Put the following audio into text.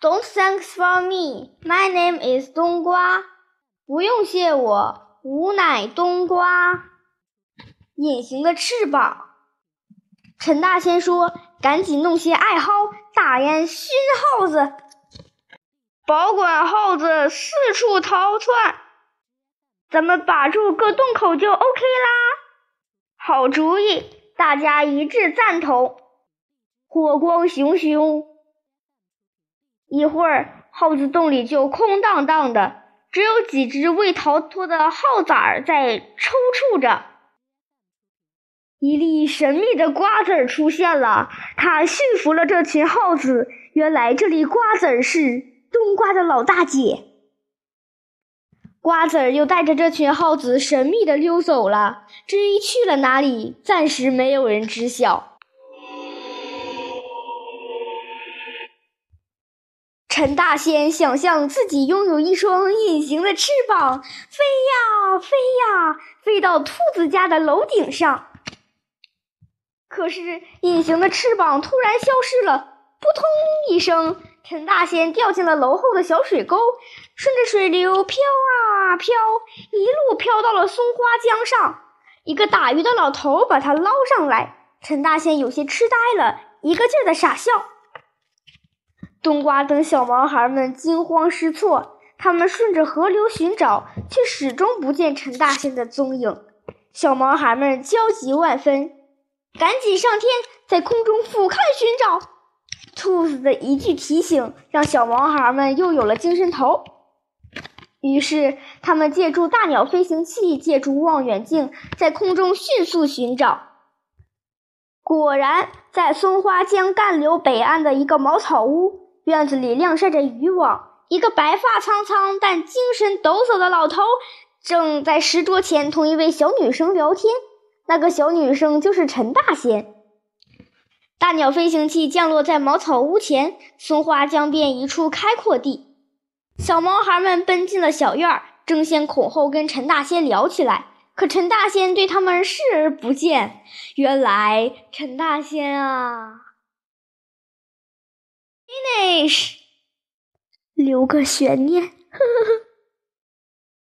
Don't thanks for me. My name is 冬瓜。不用谢我，吾乃冬瓜。隐形的翅膀。陈大仙说：“赶紧弄些艾蒿，大烟熏耗子，保管耗子四处逃窜。咱们把住个洞口就 OK 啦。”好主意，大家一致赞同。火光熊熊，一会儿耗子洞里就空荡荡的，只有几只未逃脱的耗子儿在抽搐着。一粒神秘的瓜子儿出现了，它驯服了这群耗子。原来这粒瓜子儿是冬瓜的老大姐。瓜子儿又带着这群耗子神秘的溜走了，至于去了哪里，暂时没有人知晓。陈大仙想象自己拥有一双隐形的翅膀，飞呀飞呀，飞到兔子家的楼顶上。可是，隐形的翅膀突然消失了，扑通一声，陈大仙掉进了楼后的小水沟，顺着水流飘啊飘，一路飘到了松花江上。一个打鱼的老头把他捞上来，陈大仙有些痴呆了，一个劲儿的傻笑。冬瓜等小毛孩们惊慌失措，他们顺着河流寻找，却始终不见陈大仙的踪影。小毛孩们焦急万分。赶紧上天，在空中俯瞰寻找。兔子的一句提醒，让小毛孩们又有了精神头。于是，他们借助大鸟飞行器，借助望远镜，在空中迅速寻找。果然，在松花江干流北岸的一个茅草屋院子里，晾晒着渔网。一个白发苍苍但精神抖擞的老头，正在石桌前同一位小女生聊天。那个小女生就是陈大仙。大鸟飞行器降落在茅草屋前，松花江边一处开阔地。小毛孩们奔进了小院，争先恐后跟陈大仙聊起来。可陈大仙对他们视而不见。原来陈大仙啊，finish，留个悬念，